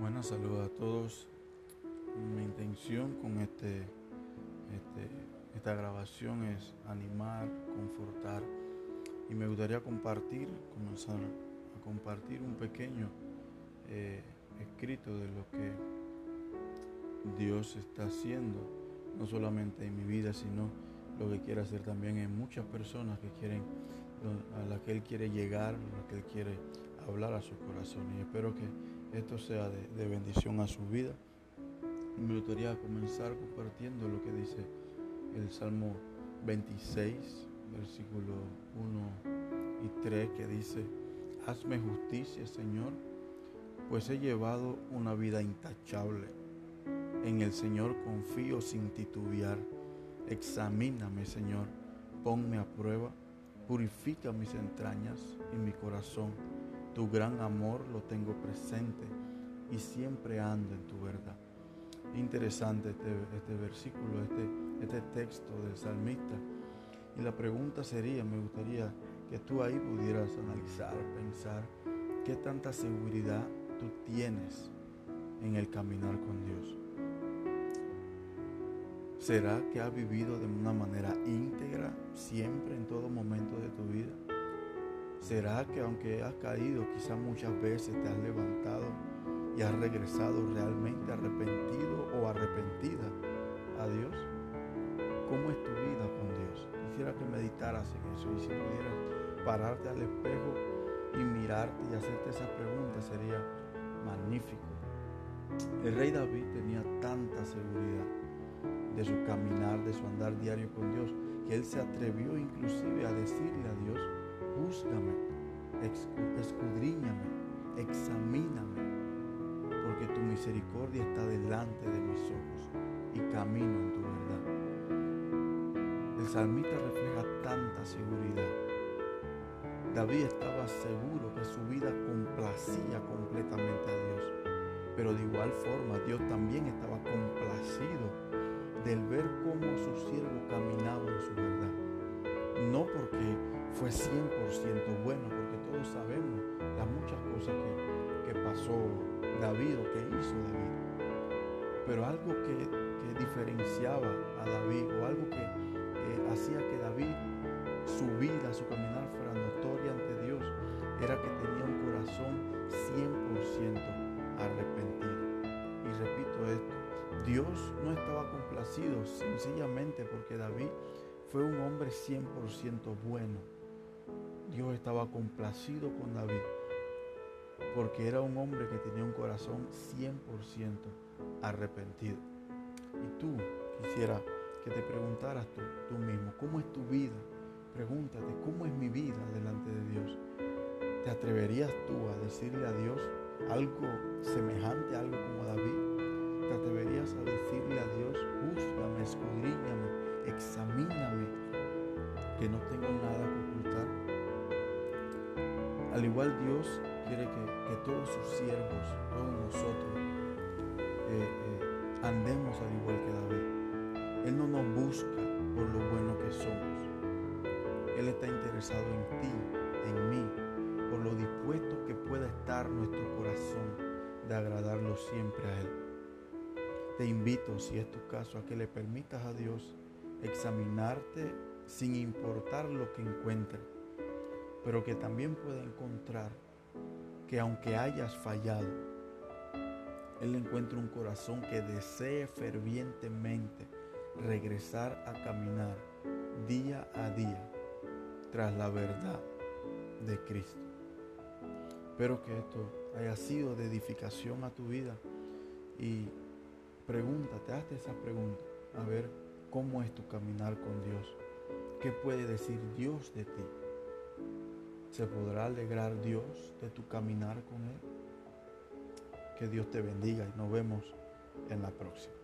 Buenas saludos a todos. Mi intención con este, este, esta grabación es animar, confortar y me gustaría compartir, comenzar a compartir un pequeño eh, escrito de lo que Dios está haciendo, no solamente en mi vida, sino lo que quiere hacer también en muchas personas que quieren, a las que Él quiere llegar, a las que Él quiere hablar a su corazón. Y espero que esto sea de, bendición a su vida. Me gustaría comenzar compartiendo lo que dice el Salmo 26, versículo 1 y 3, que dice, Hazme justicia, Señor, pues he llevado una vida intachable. En el Señor confío sin titubear. Examíname, Señor, ponme a prueba, purifica mis entrañas y mi corazón tu gran amor lo tengo presente y siempre ando en tu verdad. Interesante este, este versículo, este, este texto del salmista. Y la pregunta sería, me gustaría que tú ahí pudieras analizar, pensar qué tanta seguridad tú tienes en el caminar con Dios. ¿Será que has vivido de una manera íntegra siempre en todo momento de tu vida? ¿Será que aunque has caído quizás muchas veces te has levantado y has regresado realmente arrepentido o arrepentida a Dios? ¿Cómo es tu vida con Dios? Quisiera que meditaras en eso y si pudieras pararte al espejo y mirarte y hacerte esa pregunta sería magnífico. El rey David tenía tanta seguridad de su caminar, de su andar diario con Dios, que él se atrevió inclusive a decirle a Dios, Búscame, escudriñame, examíname, porque tu misericordia está delante de mis ojos y camino en tu verdad. El salmista refleja tanta seguridad. David estaba seguro que su vida complacía completamente a Dios, pero de igual forma Dios también estaba complacido del ver cómo su siervo caminaba en su verdad. No porque fue 100% bueno, porque todos sabemos las muchas cosas que, pasó David o que hizo David. Pero algo que, diferenciaba a David o algo que hacía que David, su vida, su caminar fuera notoria ante Dios, era que tenía un corazón 100% arrepentido. Y repito esto, Dios no estaba complacido sencillamente porque David fue un hombre 100% bueno Dios estaba complacido con David porque era un hombre que tenía un corazón 100% arrepentido. Y tú quisiera que te preguntaras tú, mismo, ¿cómo es tu vida? Pregúntate, ¿cómo es mi vida delante de Dios? ¿Te atreverías tú a decirle a Dios algo semejante algo como David? ¿Te atreverías a decirle a Dios, búscame, escudriñame, examíname, que no tengo Al igual Dios quiere que, todos sus siervos, todos nosotros, eh, eh, andemos al igual que David. Él no nos busca por lo bueno que somos. Él está interesado en ti, en mí, por lo dispuesto que pueda estar nuestro corazón de agradarlo siempre a Él. Te invito, si es tu caso, a que le permitas a Dios examinarte sin importar lo que encuentre pero que también puede encontrar que aunque hayas fallado, Él encuentra un corazón que desee fervientemente regresar a caminar día a día tras la verdad de Cristo. Espero que esto haya sido de edificación a tu vida y pregúntate, hazte esa pregunta, a ver cómo es tu caminar con Dios. ¿Qué puede decir Dios de ti? ¿Se podrá alegrar Dios de tu caminar con Él? Que Dios te bendiga y nos vemos en la próxima.